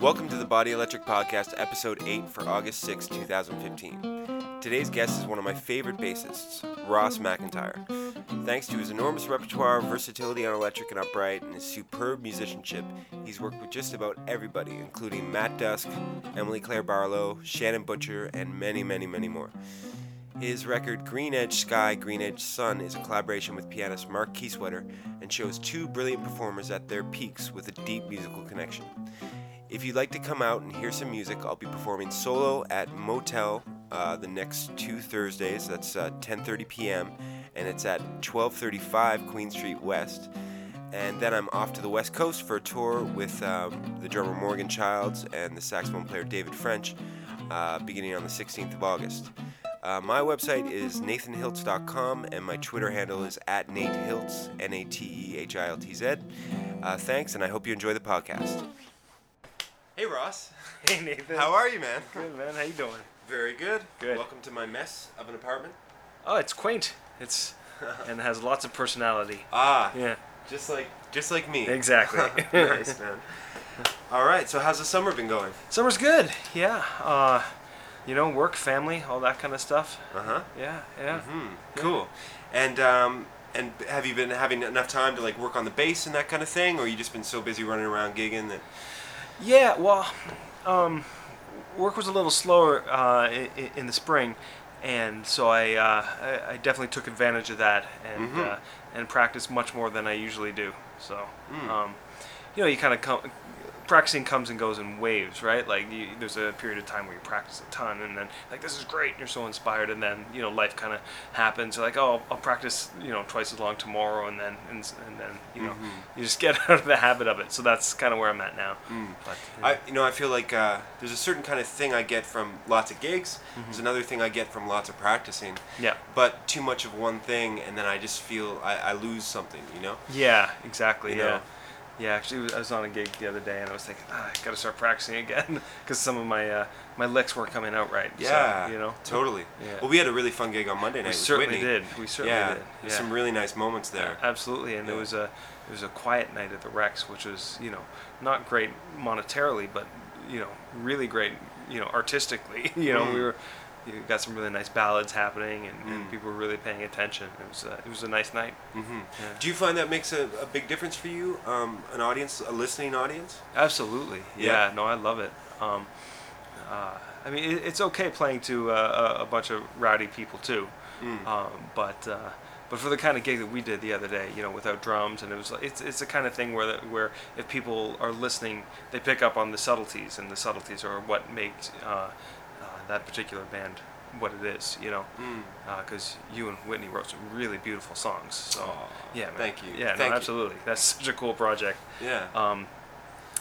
Welcome to the Body Electric Podcast, episode 8 for August 6, 2015. Today's guest is one of my favorite bassists, Ross MacIntyre. Thanks to his enormous repertoire, versatility on electric and upright, and his superb musicianship, he's worked with just about everybody, including Matt Dusk, Emilie-Claire Barlow, Shannon Butcher, and many, many, many more. His record Green Edge Sky, Green Edge Sun is a collaboration with pianist Mark Kieswetter and shows two brilliant performers at their peaks with a deep musical connection. If you'd like to come out and hear some music, I'll be performing solo at Motel uh, the next two Thursdays. That's uh, 10:30 p.m. and it's at 1235 Queen Street West. And then I'm off to the West Coast for a tour with um, the drummer Morgan Childs and the saxophone player David French, uh, beginning on the 16th of August. Uh, my website is nathanhiltz.com and my Twitter handle is at natehiltz, N A T E H I L T Z. Uh, thanks, and I hope you enjoy the podcast. Hey, Ross. Hey Nathan. How are you, man? Good man. How you doing? Very good. Good. Welcome to my mess of an apartment. Oh, it's quaint. It's and has lots of personality. Ah, Yeah. just like just like me. Exactly. nice, man. All right. So, how's the summer been going? Summer's good. Yeah. Uh, you know, work, family, all that kind of stuff. Uh huh. Yeah. Yeah. Hmm. Cool. And um, and have you been having enough time to like work on the bass and that kind of thing, or you just been so busy running around gigging that? Yeah. Well, um, work was a little slower uh, in, in the spring, and so I, uh, I I definitely took advantage of that and Mhm. uh, and practiced much more than I usually do. So, Mm. um, you know, you kind of come. Practicing comes and goes in waves, right? Like you, there's a period of time where you practice a ton, and then like this is great, and you're so inspired, and then you know life kind of happens. You're like, oh, I'll practice, you know, twice as long tomorrow, and then and, and then you know Mhm. you just get out of the habit of it. So that's kind of where I'm at now. Mm. But I, you know, I feel like uh, there's a certain kind of thing I get from lots of gigs. There's another thing I get from lots of practicing. yeah, But too much of one thing, and then I just feel I, I lose something. You know? yeah, exactly, You yeah. know? Yeah, actually, I was on a gig the other day, and I was thinking, ah, I gotta start practicing again because some of my uh, my licks weren't coming out right. so, Yeah. you know. Totally. Yeah. Well, we had a really fun gig on Monday night We with certainly Whitney. did. We certainly yeah. did. Yeah. some really nice moments there. Absolutely, and Yeah. it was a it was a quiet night at the Rex, which was you know not great monetarily, but you know really great you know artistically. you know Mm. we were you got some really nice ballads happening, and, Mm. and people were really paying attention. It was uh, it was a nice night. hmm Yeah. Do you find that makes a, a big difference for you? Um, an audience, a listening audience? Absolutely. Yeah. Yeah. No, I love it. Um, uh, I mean, it, it's okay playing to uh, a, a bunch of rowdy people too, Mm. um, but uh, but for the kind of gig that we did the other day, you know, without drums, and it was it's it's the kind of thing where the, where if people are listening, they pick up on the subtleties, and the subtleties are what makes uh, that particular band what it is. You know, Mm. because you and Whitney wrote some really beautiful songs. So Aw, yeah, man. thank you. Yeah, Thank no, you. absolutely. That's such a cool project. Yeah. Um,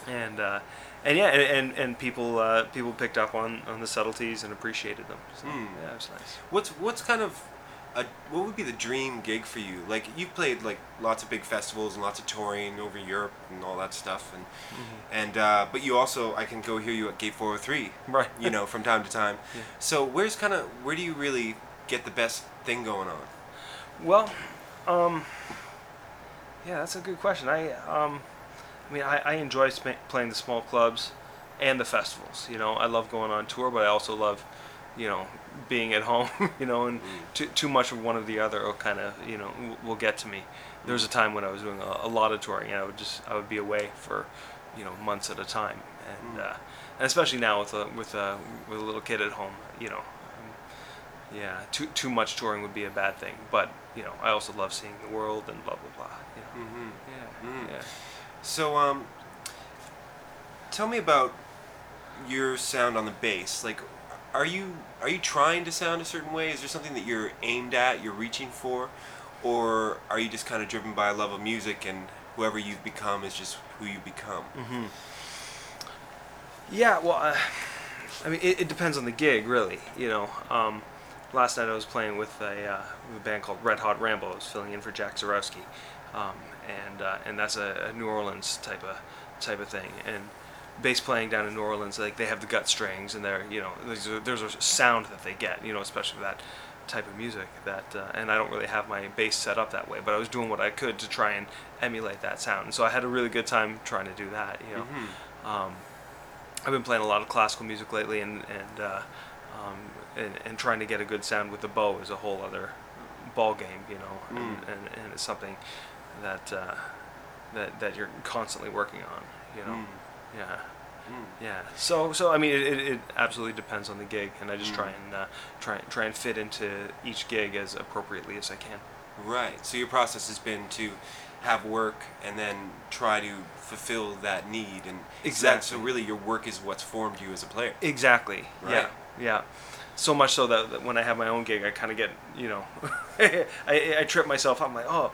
and uh, and yeah, and, and, and people uh, people picked up on, on the subtleties and appreciated them. So Hmm. yeah, it was nice. What's what's kind of a what would be the dream gig for you? Like you've played like lots of big festivals and lots of touring over Europe and all that stuff, and and uh, but you also I can go hear you at Gate 403, Right. you know, from time to time. Yeah. So where's kind of where do you really get the best thing going on? Well, um, yeah, that's a good question. I um, I mean, I, I enjoy sp- playing the small clubs and the festivals. You know, I love going on tour, but I also love, you know, being at home. You know, and Mm. too too much of one or the other will kind of you know will get to me. There was a time when I was doing a, a lot of touring, and I would just I would be away for, you know, months at a time, and Mm. uh, and especially now with a with a with a little kid at home, you know. um, Yeah, too too much touring would be a bad thing, but you know I also love seeing the world and blah blah blah. You know. Mm-hmm. Yeah. Mm. Yeah. So um, tell me about your sound on the bass. Like, are you are you trying to sound a certain way? Is there something that you're aimed at, you're reaching for, or are you just kind of driven by a love of music and whoever you've become is just who you become? Mm-hmm. Yeah. Well, uh, I mean, it, it depends on the gig, really. You know. Um, last night I was playing with a, uh, with a band called Red Hot Ramble. I was filling in for Jack Zorawski, um, and uh, and that's a, a New Orleans type of type of thing. And bass playing down in New Orleans, like they have the gut strings, and they're you know there's a, there's a sound that they get, you know, especially for that type of music. That uh, and I don't really have my bass set up that way, but I was doing what I could to try and emulate that sound. And so I had a really good time trying to do that, you know. Mhm. Um, I've been playing a lot of classical music lately, and and, uh, um, and and trying to get a good sound with the bow is a whole other ball game, you know, and, Mm. and, and it's something that uh, that that you're constantly working on, you know. Mm. Yeah. Mm. Yeah. So so I mean it, it, it absolutely depends on the gig, and I just Mm. try and uh, try try and fit into each gig as appropriately as I can. Right. So your process has been to have work and then try to fulfill that need and so that- Exactly. So really, your work is what's formed you as a player. Exactly. Right. Yeah. Yeah. So much so that, that when I have my own gig, I kind of get you know, I, I trip myself. up. I'm like, oh,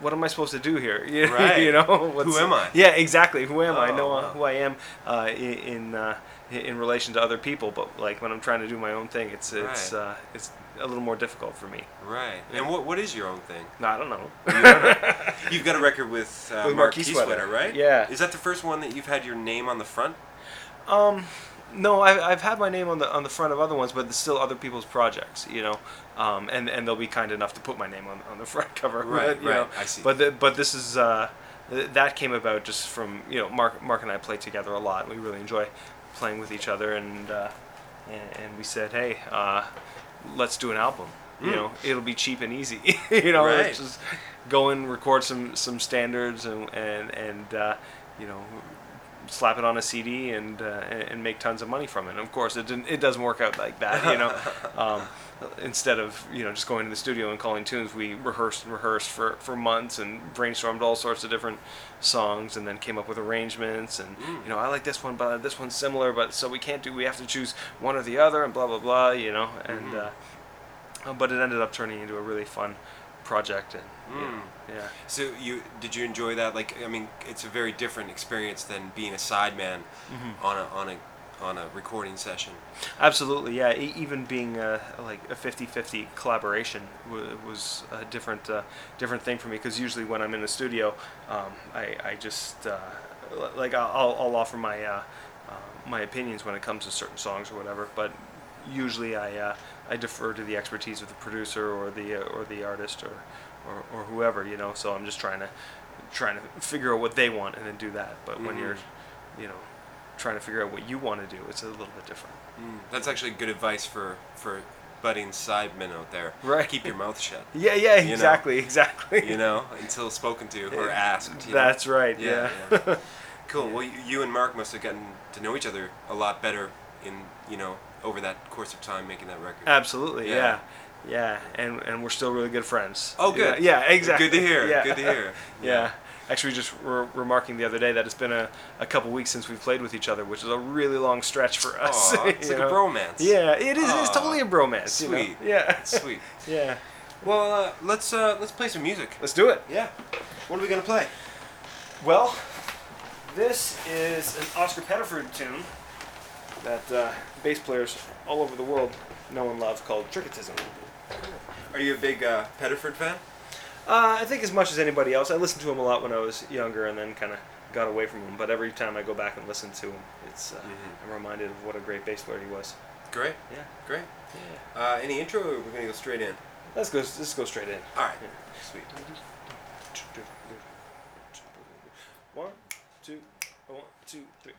what am I supposed to do here? You, Right. you know, what's, am I? Yeah, exactly. Who am I? I Oh, know wow. uh, who I am uh, in in, uh, in relation to other people, but like when I'm trying to do my own thing, it's it's Right. uh, it's a little more difficult for me. Right. Yeah. And what what is your own thing? No, I don't know. You. You've got a record with, uh, With Mark Kieswetter, Sweater, right? yeah. Is that the first one that you've had your name on the front? Um, no, I, I've had my name on the on the front of other ones, but it's still other people's projects, you know. Um, and and they'll be kind enough to put my name on, on the front cover, Right, but, you right, know. I see. But the, but this is uh, th- that came about just from you know Mark Mark and I play together a lot. We really enjoy playing with each other, and uh, and, and we said, hey, uh, let's do an album. You Mm. know, it'll be cheap and easy. you know, Right. let's just go and record some some standards and and and uh, you know slap it on a CD and, uh, and and make tons of money from it. And of course, it didn't, it doesn't work out like that. You know, um, instead of you know just going to the studio and calling tunes, we rehearsed and rehearsed for, for months and brainstormed all sorts of different songs and then came up with arrangements and Mm. you know I like this one, but this one's similar, but so we can't do. We have to choose one or the other and blah blah blah. You know, and Mhm. uh, but it ended up turning into a really fun project and you know, Mm. yeah. So you did you enjoy that? Like, I mean, it's a very different experience than being a sideman Mhm. on a on a on a recording session. Absolutely, yeah. E- even being uh, like a 50-50 collaboration w- was a different uh, different thing for me because usually when I'm in the studio, um, I, I just uh, like I'll, I'll- offer my uh, uh, my opinions when it comes to certain songs or whatever, but usually I uh, I defer to the expertise of the producer or the uh, or the artist or, or or whoever you know. So I'm just trying to trying to figure out what they want and then do that. But when Mhm. you're you know trying to figure out what you want to do, it's a little bit different. Mm. That's actually good advice for for budding sidemen out there. Right. Keep your mouth shut. Yeah, yeah, You know. exactly, exactly. You know, until spoken to or asked. you know? That's right. Yeah, Yeah. yeah. Cool. Well, you, and Mark must have gotten to know each other a lot better in you know over that course of time making that record. Absolutely. Yeah. Yeah. yeah. And and we're still really good friends. Oh, good. Yeah, yeah, exactly. Good to hear. Yeah. Good to hear. yeah. Actually, just were remarking the other day that it's been a, a couple weeks since we've played with each other, which is a really long stretch for us. Aw, it's like a bromance. Yeah, it is. It's totally a bromance. you know? sweet. Yeah. Sweet. yeah. Well, uh, let's uh, let's play some music. Let's do it. Yeah. What are we gonna play? Well, this is an Oscar Pettiford tune that uh, bass players all over the world know and love called Tricotism. Are you a big uh, Pettiford fan? Uh, I think as much as anybody else. I listened to him a lot when I was younger, and then kind of got away from him. But every time I go back and listen to him, it's uh, Mhm. I'm reminded of what a great bass player he was. Great. Yeah. Great. Yeah. Uh, any intro? Or we're gonna go straight in. Let's go. Let's go straight in. All right. Yeah. Sweet. One, two, one, two, three.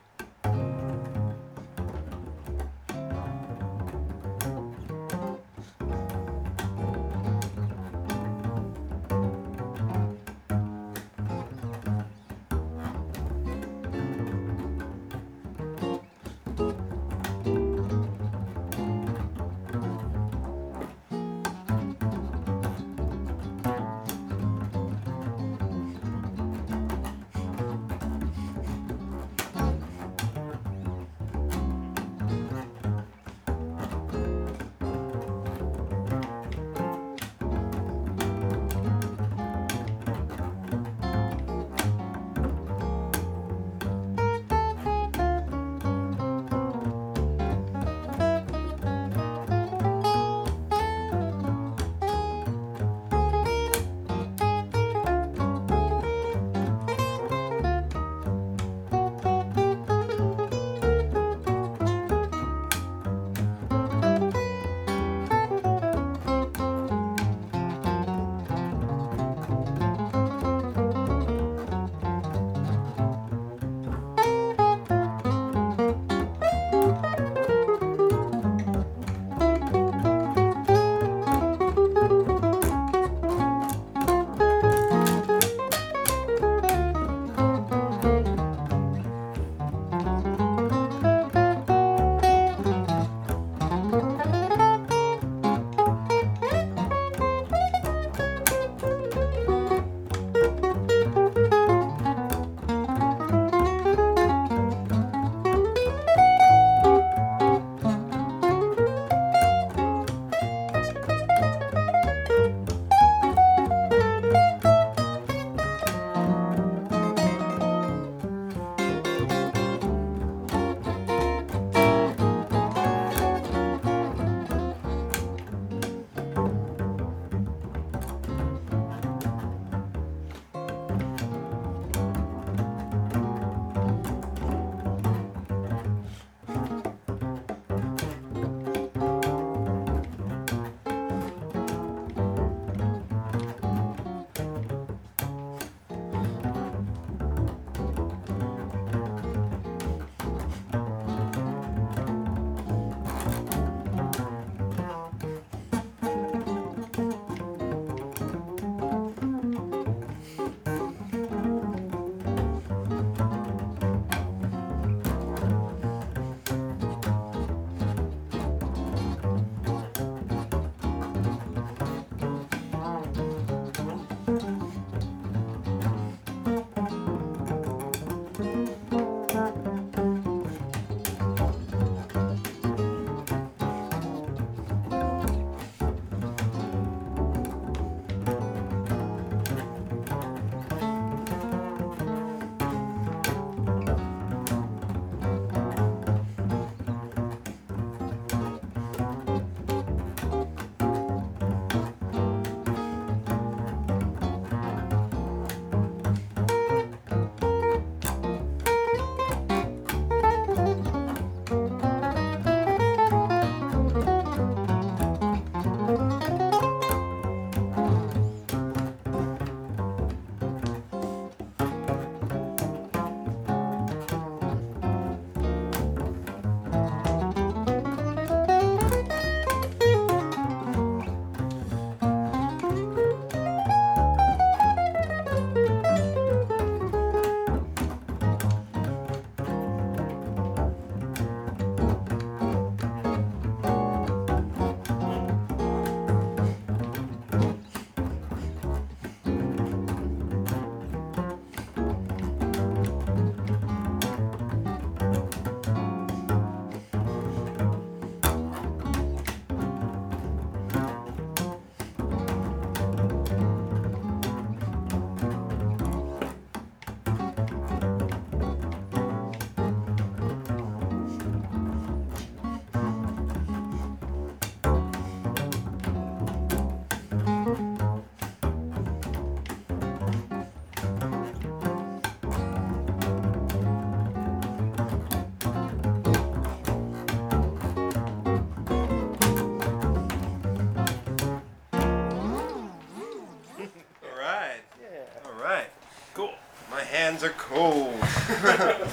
Hands are cold.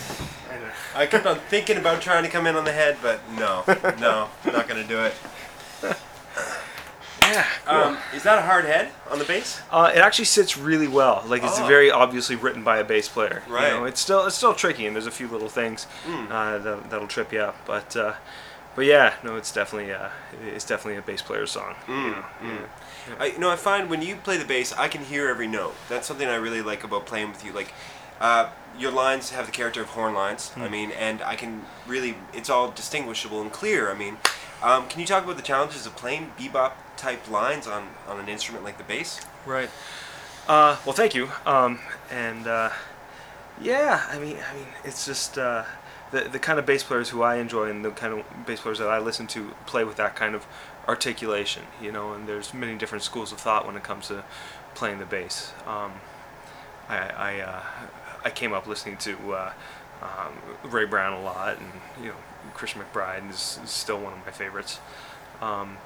I kept on thinking about trying to come in on the head, but no, no, not gonna do it. Yeah. Um, is that a hard head on the bass? Uh, it actually sits really well. Like it's Oh. very obviously written by a bass player. Right. You know, it's still it's still tricky, and there's a few little things Mm. uh, that, that'll trip you up. But uh, but yeah, no, it's definitely uh, it's definitely a bass player's song. you Mm, know, mm. yeah. I, you know, I find when you play the bass, I can hear every note. That's something I really like about playing with you. Like, uh, your lines have the character of horn lines. I mean, and I can really, it's all distinguishable and clear. I mean, um, can you talk about the challenges of playing bebop type lines on, on an instrument like the bass? Right. Uh, well, thank you. Um, and uh, yeah, I mean, I mean, it's just uh, the the kind of bass players who I enjoy and the kind of bass players that I listen to play with that kind of articulation. You know, and there's many different schools of thought when it comes to playing the bass. Um, I I, uh, I came up listening to uh, um, Ray Brown a lot, and you know, Christian McBride is, is still one of my favorites. Um,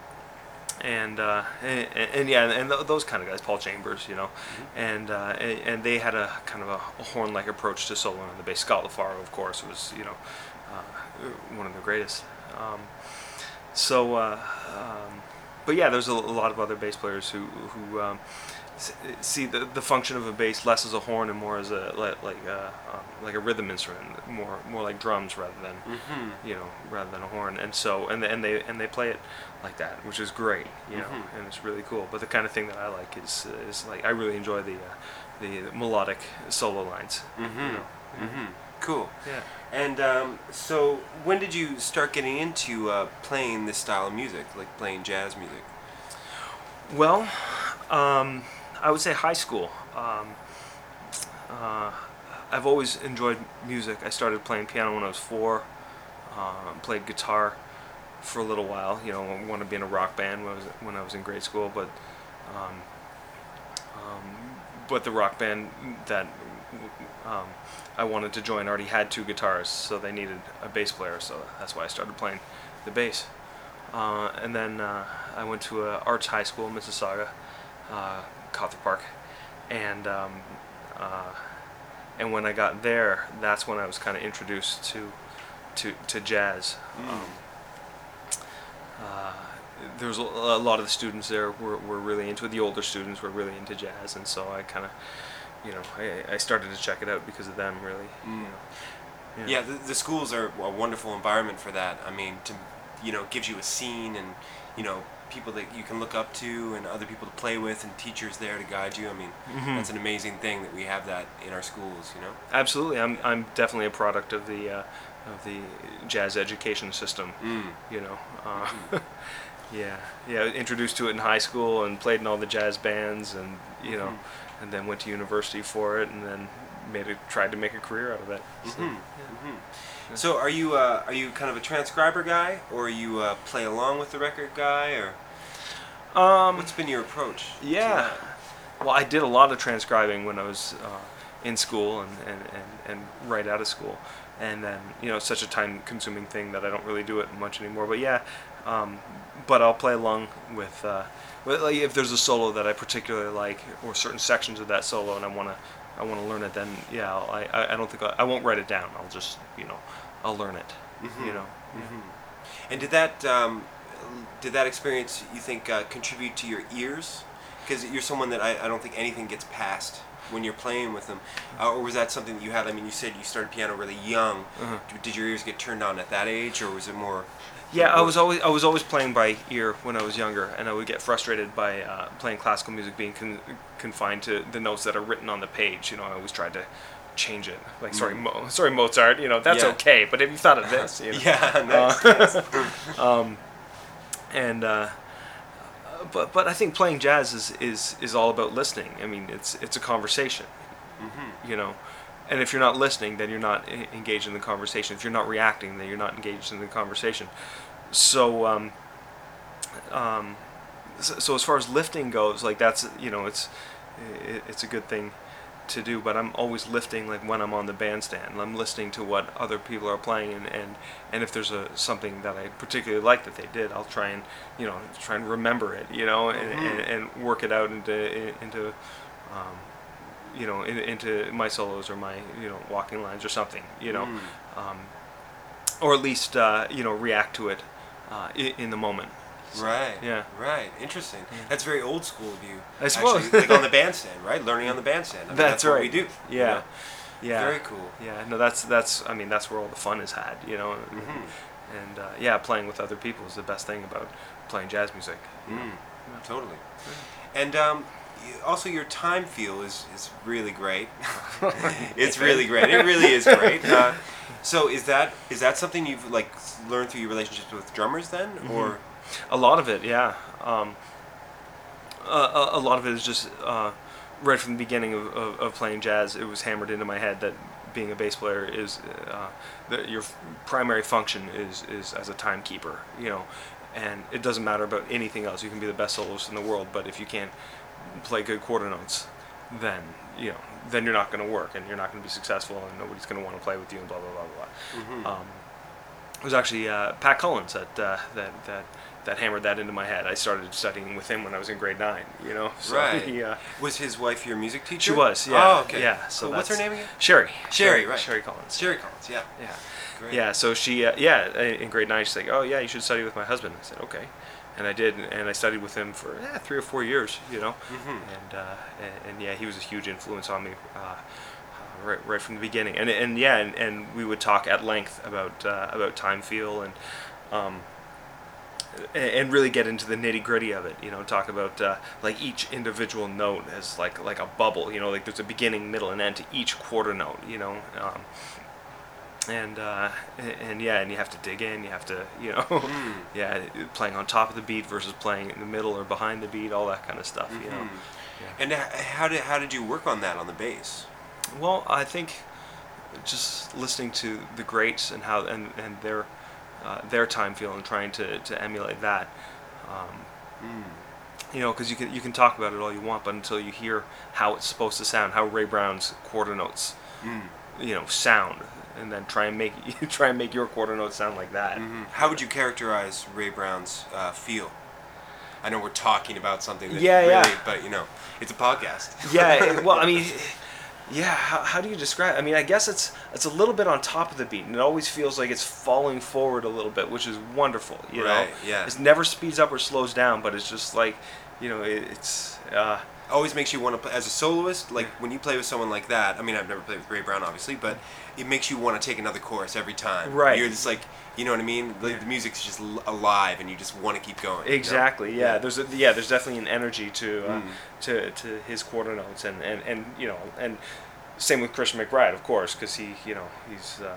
and, uh, and and yeah, and th- those kind of guys, Paul Chambers, you know, and, uh, and and they had a kind of a, a horn-like approach to solo on the bass. Scott LaFaro, of course, was you know uh, one of the greatest. Um, so, uh, um, but yeah, there's a, a lot of other bass players who who um, see the, the function of a bass less as a horn and more as a like like a, um, like a rhythm instrument, more more like drums rather than Mm-hmm. you know, rather than a horn. And so, and they, and they and they play it like that, which is great, you know, Mhm. and it's really cool. But the kind of thing that I like is is like I really enjoy the uh, the melodic solo lines. Mm-hmm. You know. Mm-hmm. Cool. Yeah. And um, so, when did you start getting into uh, playing this style of music, like playing jazz music? Well, um, I would say high school. Um, uh, I've always enjoyed music. I started playing piano when I was four. Uh, played guitar for a little while. You know, I wanted to be in a rock band when I was when I was in grade school, but um, um, but the rock band that um, I wanted to join already had two guitars, so they needed a bass player. So that's why I started playing the bass. Uh, and then uh, I went to a arts high school in Mississauga, uh, Park, and um, uh, and when I got there, that's when I was kind of introduced to to to jazz. Mm. Um, uh, there was a, a lot of the students there were, were really into it. The older students were really into jazz, and so I kind of, you know, I, I started to check it out because of them. Really, Mm. you know. Yeah, the, the schools are a wonderful environment for that. I mean, to you know, gives you a scene and you know people that you can look up to and other people to play with and teachers there to guide you. I mean, Mhm. that's an amazing thing that we have that in our schools. You know. Absolutely, I'm I'm definitely a product of the uh, of the jazz education system. Mm. You know, uh, yeah, yeah. Introduced to it in high school and played in all the jazz bands, and you know, Mhm. and then went to university for it, and then made it tried to make a career out of it. So, Mhm. yeah. So, are you uh, are you kind of a transcriber guy, or are you uh, play along with the record guy, or Um, what's been your approach? Yeah. Well, I did a lot of transcribing when I was uh, in school and, and, and, and right out of school. And then, you know, it's such a time consuming thing that I don't really do it much anymore. But yeah, um, but I'll play along with, uh, with, like, if there's a solo that I particularly like or certain sections of that solo and I want to I want to learn it, then yeah, I'll, I, I I don't think I, I won't write it down. I'll just, you know, I'll learn it, Mhm. you know. Mhm. And did that um, did that experience you think uh, contribute to your ears? Because you're someone that I, I don't think anything gets past when you're playing with them, uh, or was that something that you had? I mean, you said you started piano really young. Uh-huh. Did your ears get turned on at that age, or was it more? Yeah, I was always I was always playing by ear when I was younger, and I would get frustrated by uh, playing classical music being con- confined to the notes that are written on the page. You know, I always tried to change it. Like, sorry, Mm. Mo- sorry, Mozart. You know, that's Yeah. okay. But if you thought of this? You know? Yeah, nice. Uh, nice. um, and uh, but but I think playing jazz is, is is all about listening. I mean, it's it's a conversation. Mhm. You know, and if you're not listening, then you're not e- engaged in the conversation. If you're not reacting, then you're not engaged in the conversation. So um, um, so, so as far as lifting goes, like that's you know it's it, it's a good thing to do. But I'm always lifting like when I'm on the bandstand. I'm listening to what other people are playing, and and, and if there's a something that I particularly like that they did, I'll try and you know try and remember it, you know, and, Mhm. and, and work it out into into um, you know in, into my solos or my you know walking lines or something you know Mm. um, or at least uh, you know react to it uh, in, in the moment Right. Yeah. Right. Interesting. That's very old school of you. I suppose. Actually, like on the bandstand, right? Learning on the bandstand. I mean, That's what right. we do. you Yeah. know? yeah Very cool. yeah no that's that's i mean that's where all the fun is had you know Mhm. and uh, yeah playing with other people is the best thing about playing jazz music Mm, totally. And um, also, your time feel is, is really great. it's really great. It really is great. Uh, so, is that is that something you've like learned through your relationships with drummers then, or A lot of it, yeah. Um, a, a, lot of it is just uh, right from the beginning of, of, of playing jazz. It was hammered into my head that being a bass player is uh, that your primary function is is as a timekeeper. You know, and it doesn't matter about anything else. You can be the best soloist in the world, but if you can't play good quarter notes, then you know then you're not going to work and you're not going to be successful and nobody's going to want to play with you and blah blah blah blah. Um, it was actually uh, Pat Collins that uh, that that that hammered that into my head. I started studying with him when I was in grade nine. You know, so right? He, uh, was his wife your music teacher? she was, yeah, Oh, okay. yeah. So Cool. what's her name again? Sherry. Sherry, right. Sherry Collins. Sherry Collins. Yeah. Yeah. Great. Yeah. So she, uh, yeah, in grade nine, she's like, "Oh yeah, you should study with my husband." I said, "Okay," and I did, and I studied with him for eh, three or four years. You know, Mhm. and, uh, and and yeah, he was a huge influence on me. Uh, uh, Right, right from the beginning, and and yeah, and, and we would talk at length about uh, about time feel and um, and really get into the nitty gritty of it. You know, talk about uh, like each individual note as like like a bubble. You know, like there's a beginning, middle, and end to each quarter note. You know, um, and uh, and yeah, and you have to dig in. You have to you know, Mm. yeah, playing on top of the beat versus playing in the middle or behind the beat, all that kind of stuff. You know. Mhm. And how did how did you work on that on the bass? Well, I think just listening to the greats and how and, and their uh, their time feel and trying to, to emulate that. Um, Mm. you know, because you can you can talk about it all you want, but until you hear how it's supposed to sound, how Ray Brown's quarter notes, Mm. you know, sound, and then try and make try and make your quarter notes sound like that. Mhm. How would you characterize Ray Brown's uh, feel? I know we're talking about something that Yeah, really, yeah. but you know, it's a podcast. yeah well i mean yeah how, how do you describe i mean i guess it's it's a little bit on top of the beat and it always feels like it's falling forward a little bit which is wonderful you Right, know yeah. it never speeds up or slows down but it's just like you know it, it's uh always makes you want to play as a soloist. Like when you play with someone like that. I mean, I've never played with Ray Brown, obviously, but it makes you want to take another chorus every time. Right. You're just like, you know what I mean? Like, the music's just alive, and you just want to keep going. you know? exactly yeah. Yeah. there's a, yeah there's definitely an energy to uh, Mm. to to his quarter notes and and and you know and same with christian mcbride of course because he you know he's uh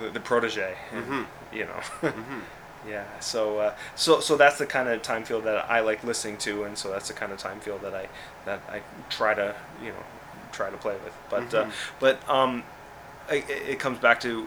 the, the protege and, Mhm. you know Mhm. Yeah, so uh, so so that's the kind of time feel that I like listening to, and so that's the kind of time feel that I that I try to you know try to play with. But uh, Mhm. but um, it, it comes back to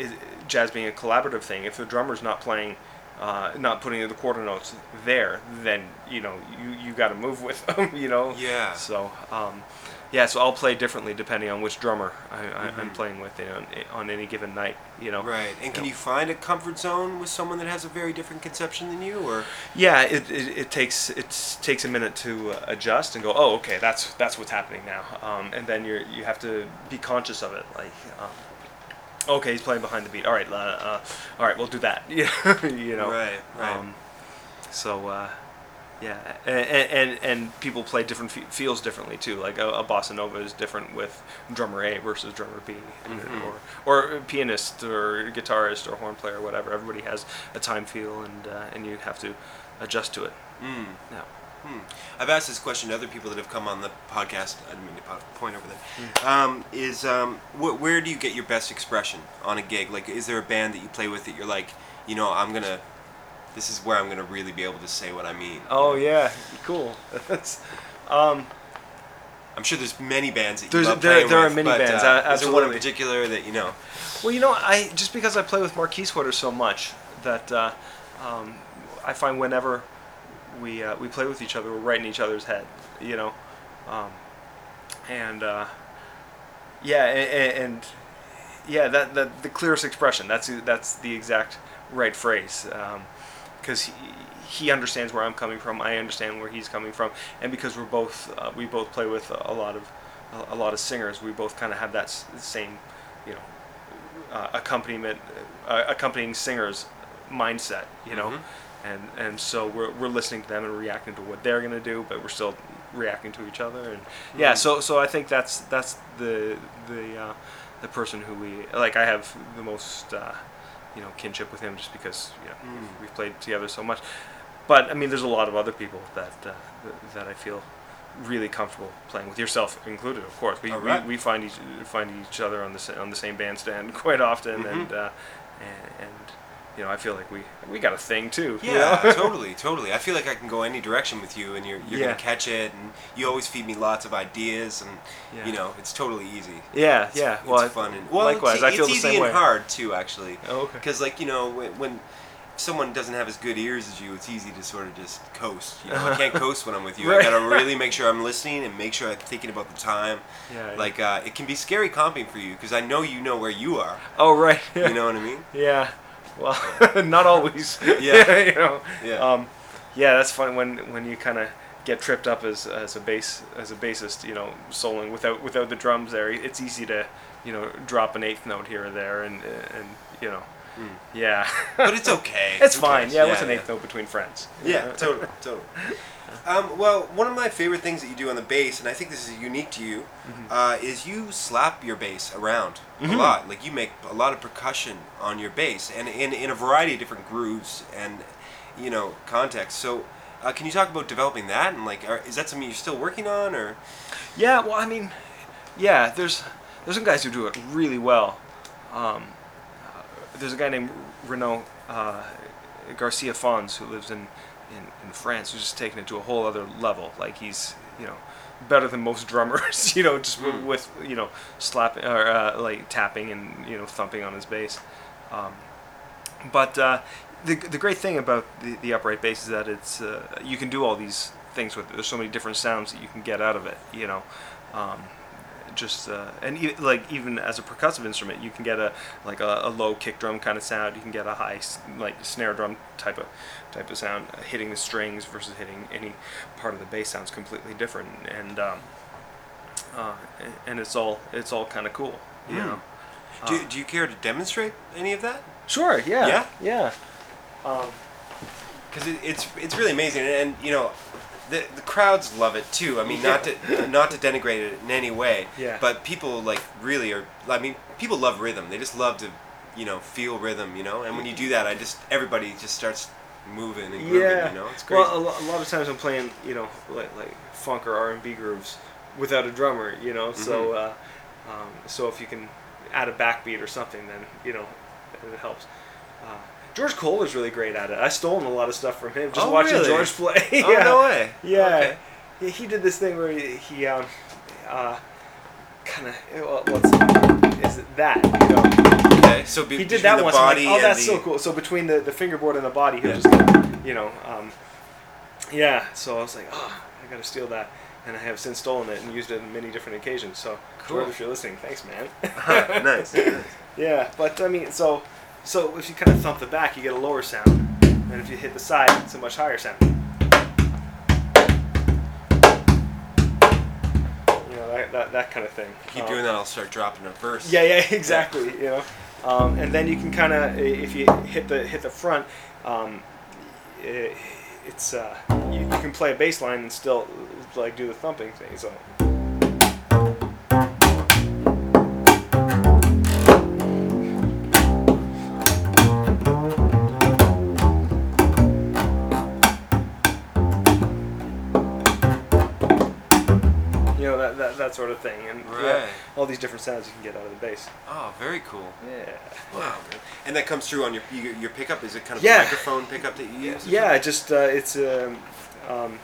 uh, jazz being a collaborative thing. If the drummer's not playing, uh, not putting the quarter notes there, then you know you you got to move with them. You know. Yeah. So um, yeah, so I'll play differently depending on which drummer I, I'm Mhm. playing with you know, on any given night. You know. Right. And can Yeah. you find a comfort zone with someone that has a very different conception than you, or? Yeah, it, it, it takes it takes a minute to uh, adjust and go, oh, okay, that's that's what's happening now, um, and then you you have to be conscious of it. Like, um, okay, he's playing behind the beat. All right, uh, uh, all right, we'll do that. Yeah, you know. Right. Right. Um, so uh, yeah, and, and and people play different fe- feels differently too. Like a, a bossa nova is different with drummer A versus drummer B, Mhm. or or pianist or guitarist or horn player or whatever. Everybody has a time feel, and uh, and you have to adjust to it. Mm. Yeah. Hmm. I've asked this question to other people that have come on the podcast. I didn't mean to point over there. Hmm. Um, is um, wh- where do you get your best expression on a gig? Like, is there a band that you play with that you're like, you know, I'm gonna, this is where I'm gonna really be able to say what I mean. Oh yeah, cool. That's, um, I'm sure there's many bands that you love there- playing there are many but, bands, Uh, is there one in particular that you know? well, you know, I just because I play with Mark Kieswetter so much that uh, um, I find whenever we uh, we play with each other, we're right in each other's head. You know, um, and uh, yeah, and, and yeah, that, that the clearest expression. That's that's the exact right phrase. Because he, he understands where I'm coming from, I understand where he's coming from, and because we're both uh, we both play with a lot of a, lot of singers, we both kind of have that s- same, you know, uh, accompaniment, uh, accompanying singers mindset, you know, Mhm. and and so we're we're listening to them and reacting to what they're gonna do, but we're still reacting to each other, and yeah, Mhm. so so I think that's that's the the uh, the person who we like. I have the most. You know, kinship with him just because you know Mm. we've played together so much. But I mean, there's a lot of other people that uh, th- that I feel really comfortable playing with, yourself included, of course. We, right. we, we find each find each other on the on the same bandstand quite often, Mhm. and, uh, and and you know, I feel like we we got a thing too. you Yeah, know? totally, totally. I feel like I can go any direction with you, and you're you're Yeah. gonna catch it, and you always feed me lots of ideas, and Yeah. you know it's totally easy. yeah, It's, yeah. it's well, fun and well, likewise, it's, I feel it's the easy same and way. hard too, actually. Oh, okay. Because like you know when, when someone doesn't have as good ears as you, it's easy to sort of just coast. You know, I can't coast when I'm with you. Right. I gotta really make sure I'm listening and make sure I'm thinking about the time. Yeah. Like uh, it can be scary comping for you because I know you know where you are. oh right. You know what I mean? Yeah. Well, not always. Yeah. you know. Yeah. Um, yeah, that's fun when when you kind of get tripped up as as a bass as a bassist, you know, soloing without without the drums there. It's easy to you know drop an eighth note here or there, and and you know, Mm. yeah. But it's okay. it's Who fine. cares? Yeah, what's an eighth note between friends? Yeah, totally, totally. Um, well, one of my favorite things that you do on the bass, and I think this is unique to you, Mm-hmm. uh, is you slap your bass around Mhm. a lot. Like you make a lot of percussion on your bass, and in in a variety of different grooves and you know contexts. So, uh, can you talk about developing that, and like, are, is that something you're still working on, or? Yeah, well, I mean, yeah, there's there's some guys who do it really well. Um, there's a guy named Renaud uh, Garcia Fons who lives in, in, in France who's just taken it to a whole other level. Like he's you know better than most drummers. You know, just Mm. with you know slapping or uh, like tapping and you know thumping on his bass. Um, but uh, the, the great thing about the, the upright bass is that it's uh, you can do all these things with it. There's so many different sounds that you can get out of it. You know, um, just uh, and e- like even as a percussive instrument, you can get a like a, a low kick drum kind of sound. You can get a high like snare drum type of type of sound. Uh, hitting the strings versus hitting any part of the bass sounds completely different. And um, uh, and it's all it's all kind of cool. You Hmm. know. Do, Uh, do you care to demonstrate any of that? Sure. Yeah. Yeah? Yeah. Um, because it, it's it's really amazing, and, you know, the the crowds love it too. I mean, not to not to denigrate it in any way, Yeah. but people like really are. I mean, people love rhythm. They just love to, you know, feel rhythm. You know, and when you do that, I just everybody just starts moving and grooving. yeah. You know, it's great. Well, a, lo- a lot of times I'm playing, you know, like, like funk or R and B grooves without a drummer. You know, so Mhm. uh, um, so if you can add a backbeat or something, then you know, it helps. Uh, George Cole is really great at it. I stolen a lot of stuff from him just Oh, watching really? George play. oh yeah. no way. Yeah. Okay. He, he did this thing where he, he um, uh, kind of what's is it that you know Okay. So be, he did that the once. Like, oh, that's the, so cool. So between the, the fingerboard and the body, he'll Yeah. just, you know, um, yeah. So I was like, oh, I gotta steal that, and I have since stolen it and used it on many different occasions. So Cool. George, if you're listening, thanks, man. nice. nice. yeah, but I mean, so so if you kind of thump the back, you get a lower sound, and if you hit the side, it's a much higher sound. You know that that, that kind of thing. Keep Um, doing that, I'll start dropping a verse. yeah, yeah, exactly. You know, um, and then you can kind of, if you hit the hit the front, um, i it's uh, you, you can play a bass line and still like do the thumping thing. So. That, sort of thing, and yeah, all these different sounds you can get out of the bass. Oh, very cool. Yeah. Wow. And that comes through on your your, pickup. Is it kind of Yeah. a microphone pickup that you use? Yeah, just uh, it's um, um,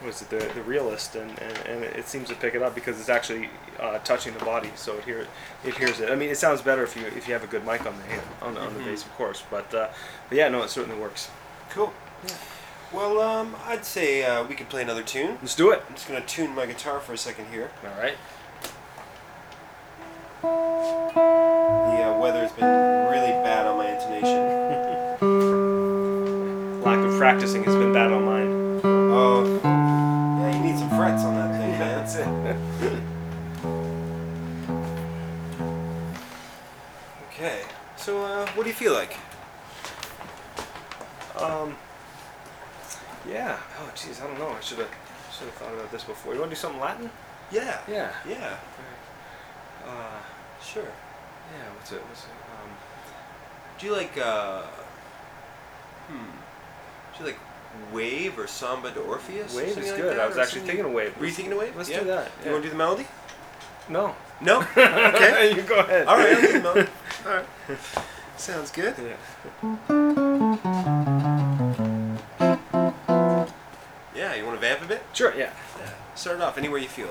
what is it the the realist, and, and, and it seems to pick it up because it's actually uh, touching the body, so it hear it hears it. I mean, it sounds better if you if you have a good mic on the hand, on, on the Mhm. bass, of course. But uh, but yeah, no, it certainly works. Cool. Well, um, I'd say uh, we could play another tune. Let's do it. I'm just going to tune my guitar for a second here. All right. The uh, weather's been really bad on my intonation. Lack of practicing has been bad on mine. Oh, yeah, you need some frets on that thing, yeah, man. That's it. okay, so uh, what do you feel like? Um. Yeah. Oh, jeez. I don't know. I should have should have thought about this before. You want to do something Latin? Yeah. Yeah. Yeah. Uh. Sure. Yeah. What's it? What's it? Um. Do you like, uh, hmm. Do you like Wave or Samba de Orpheus? Wave is like good. I was actually thinking of Wave. Were you thinking of Wave? Let's Yeah? do that. You want to do the melody? No. No? okay. you go ahead. All right, I'll do the melody. All right. Sounds good. Yeah. Sure. Yeah. Start it off anywhere you feel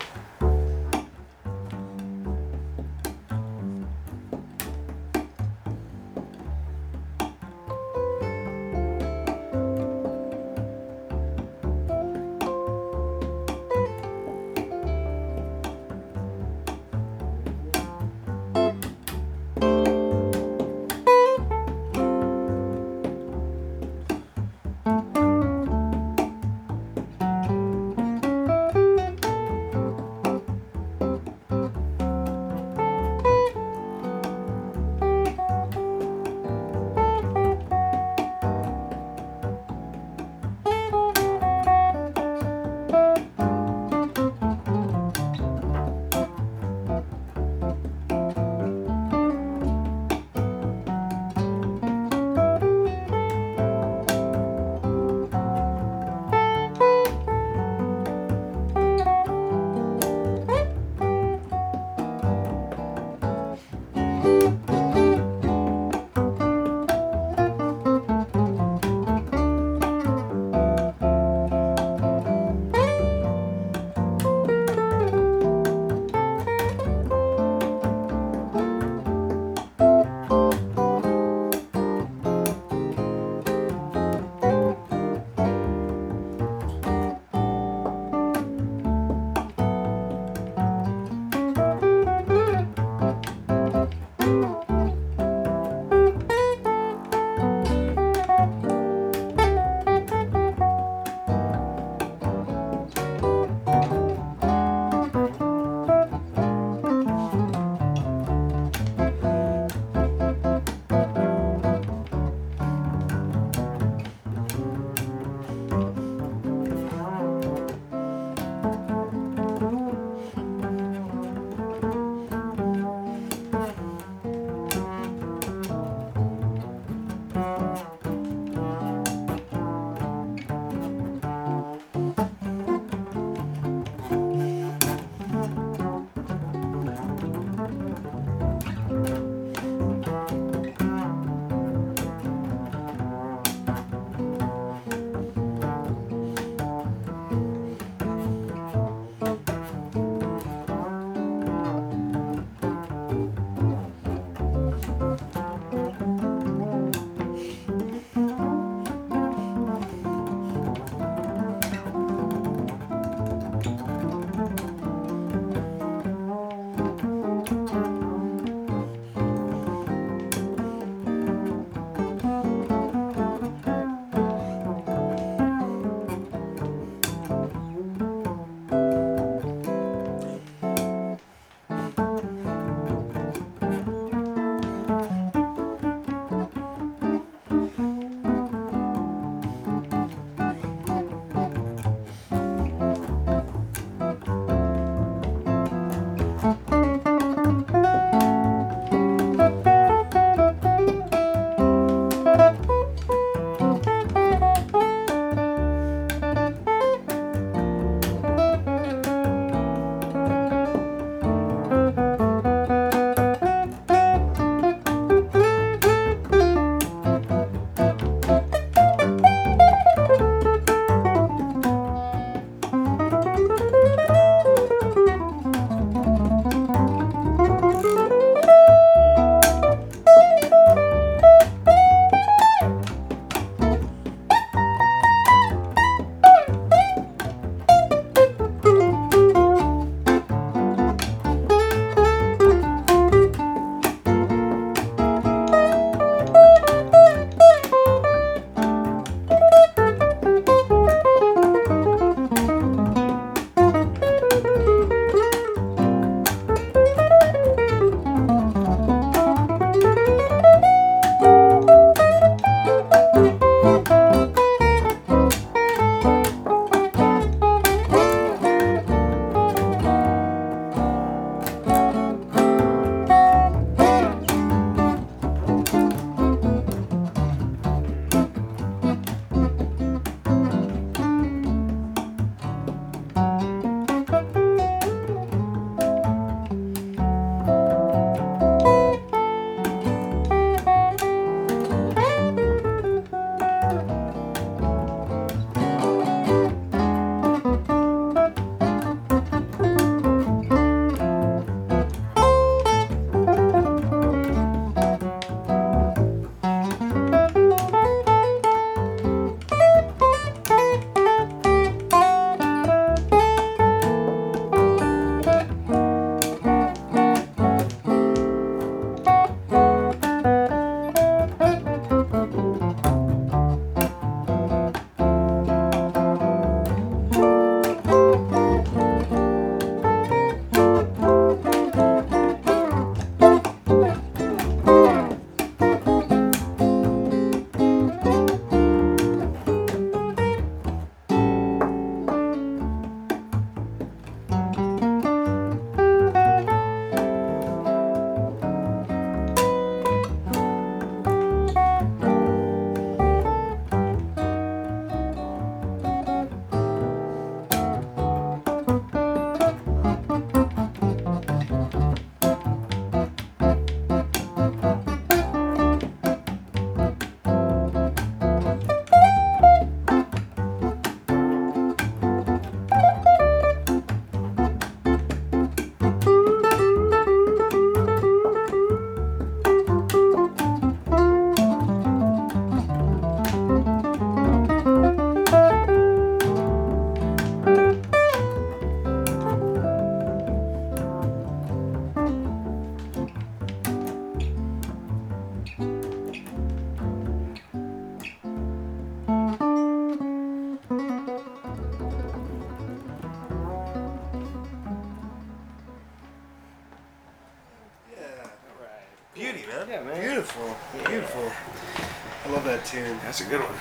That's a good one.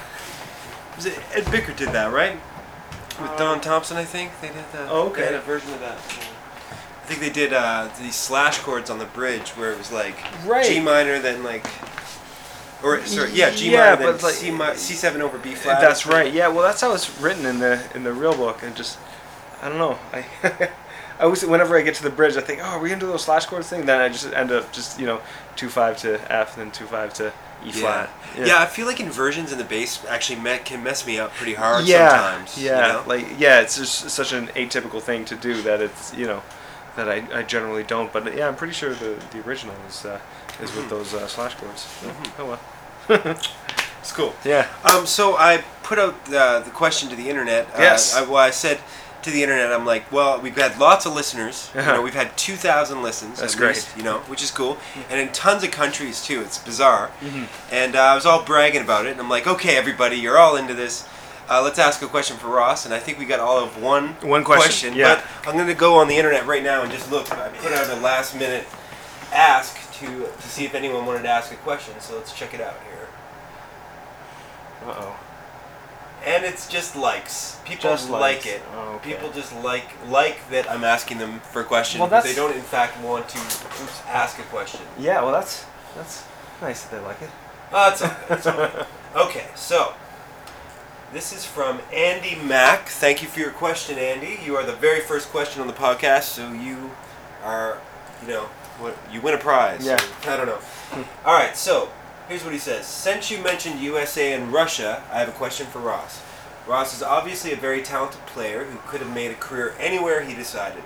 Was it Ed Bickert did that, right? With Uh, Don Thompson, I think they did that. Oh, okay. They had a version of that. I think they did uh, these slash chords on the bridge where it was like Right. G minor, then like, or sorry, yeah, G yeah, minor, then like, C, mi- C seven over B flat. That's right. Yeah. Well, that's how it's written in the in the real book, and just I don't know. I I always whenever I get to the bridge, I think, oh, are we gonna do those slash chords thing? Then I just end up just you know two five to F, then two five to E flat. Yeah. I feel like inversions in the bass actually me- can mess me up pretty hard yeah, sometimes. you Yeah, know? like yeah, it's just such an atypical thing to do that it's you know that I, I generally don't. But yeah, I'm pretty sure the the original is uh, is Mhm. with those uh, slash chords. Mhm. Oh well. it's cool. Yeah. Um, so I put out the, the question to the internet. Uh, Yes. I, well, I said to the internet, I'm like, well, we've had lots of listeners. You Uh-huh. know, we've had 2,000 listens. That's at great. Least, you know, which is cool, and in tons of countries too. It's bizarre. Mhm. And uh, I was all bragging about it, and I'm like, okay, everybody, you're all into this. Uh, let's ask a question for Ross, and I think we got all of one One question, yeah. But I'm gonna go on the internet right now and just look. I put out a last minute ask to to see if anyone wanted to ask a question. So let's check it out here. Uh oh. And it's just likes. People Just like likes. it. Oh, okay. People just like like that I'm asking them for a question, Well, but they don't in fact want to oops, ask a question. Yeah. Well, that's that's nice that they like it. Oh, it's okay. It's okay. okay, so this is from Andy Mack. Thank you for your question, Andy. You are the very first question on the podcast, so you are, you know, what you win a prize. Yeah. I don't know. All right, so here's what he says. Since you mentioned USA and Russia, I have a question for Ross. Ross is obviously a very talented player who could have made a career anywhere he decided.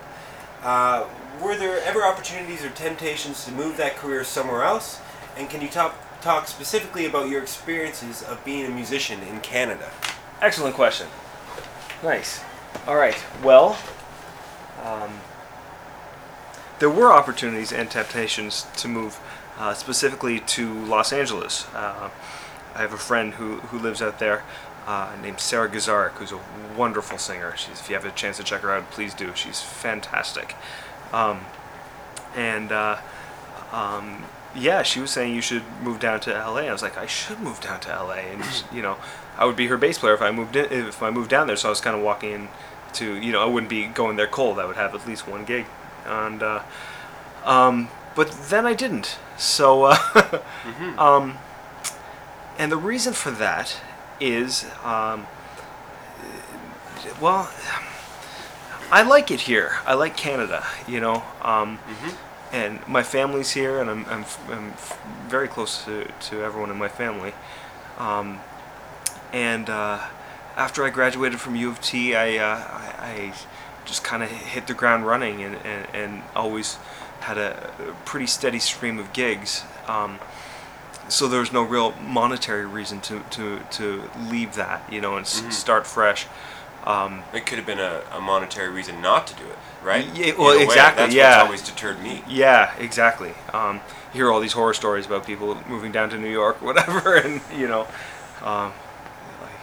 Uh, were there ever opportunities or temptations to move that career somewhere else? And can you talk talk specifically about your experiences of being a musician in Canada? Excellent question. Nice. All right. Well, um, there were opportunities and temptations to move uh, specifically to Los Angeles. Uh, I have a friend who, who lives out there uh, named Sara Gazarek, who's a wonderful singer. She's, if you have a chance to check her out, please do. She's fantastic. Um, and uh, um, yeah, she was saying you should move down to LA. I was like, I should move down to LA, and you know, I would be her bass player if I moved in, if I moved down there. So I was kind of walking in to, you know, I wouldn't be going there cold. I would have at least one gig, and uh, um, but then I didn't. So uh, Mm-hmm. um, and the reason for that is, um, well, I like it here. I like Canada. You know. Um, Mm-hmm. and my family's here, and I'm, I'm, I'm very close to, to everyone in my family. Um, and uh, after I graduated from U of T, I, uh, I, I just kind of hit the ground running and, and, and always had a, pretty steady stream of gigs. Um, so there was no real monetary reason to, to, to leave that, you know, and s- Mhm. start fresh. Um, It could have been a, a monetary reason not to do it, right? Yeah, well, way, exactly, That's yeah. what's always deterred me. Yeah, exactly. Um, you hear all these horror stories about people moving down to New York, whatever, and you know, um, like,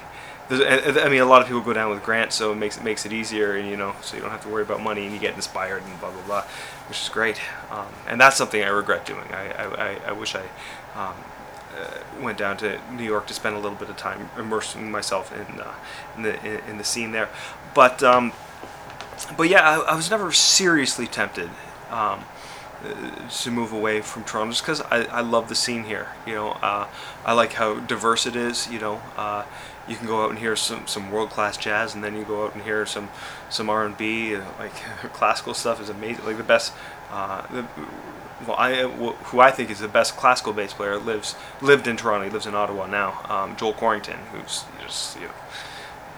there's- and- and- I mean, a lot of people go down with grants, so it makes it makes it easier, and you know, so you don't have to worry about money, and you get inspired, and blah blah blah, which is great. Um, and that's something I regret doing. I I, I, wish I. Um, uh, went down to New York to spend a little bit of time immersing myself in uh, in the in, in the scene there, but um, but yeah, I, I was never seriously tempted um, to move away from Toronto just because I, I love the scene here. You know, uh, I like how diverse it is. You know, uh, you can go out and hear some, some world class jazz, and then you go out and hear some some R and B. Like classical stuff is amazing. Like the best. Uh, the, well, I who I think is the best classical bass player lives lived in Toronto. He lives in Ottawa now. Um, Joel Quarrington, who's just you know,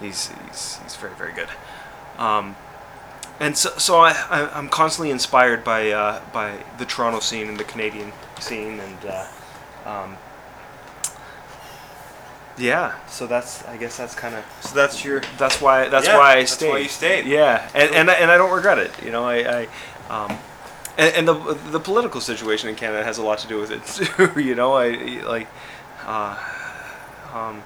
he's he's he's very very good. Um, and so, so I, I, I'm constantly inspired by uh, by the Toronto scene and the Canadian scene, and uh, um, yeah. So that's I guess that's kind of So that's your. that's why that's Yeah, why I that's stayed. why you stayed. Yeah, and and I, and I don't regret it. You know, I, I um, and, and the the political situation in Canada has a lot to do with it too. You know, I like, uh, um,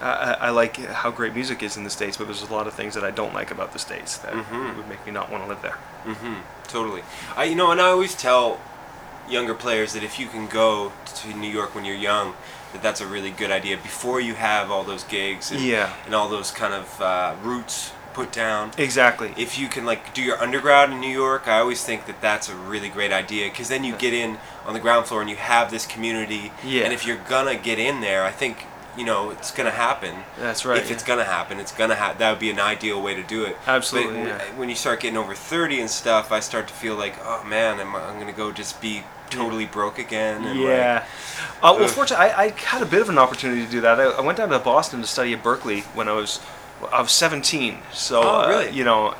I, I like how great music is in the states, but there's a lot of things that I don't like about the states that Mhm. would make me not want to live there. Mm-hmm. Totally. I, you know, and I always tell younger players that if you can go to New York when you're young, that that's a really good idea before you have all those gigs and, Yeah. and all those kind of uh, roots put down. Exactly. If you can like do your undergrad in New York, I always think that that's a really great idea because then you get in on the ground floor and you have this community. Yeah. And if you're gonna get in there, I think you know it's gonna happen. That's right. If it's gonna happen, it's gonna happen. That would be an ideal way to do it. Absolutely, But yeah. when you start getting over thirty and stuff, I start to feel like, oh man, I'm, I'm gonna go just be totally broke again. And Yeah. Uh, well, fortunately, I, I had a bit of an opportunity to do that. I, I went down to Boston to study at Berklee when I was I was 17. So, Oh, uh, really? you know,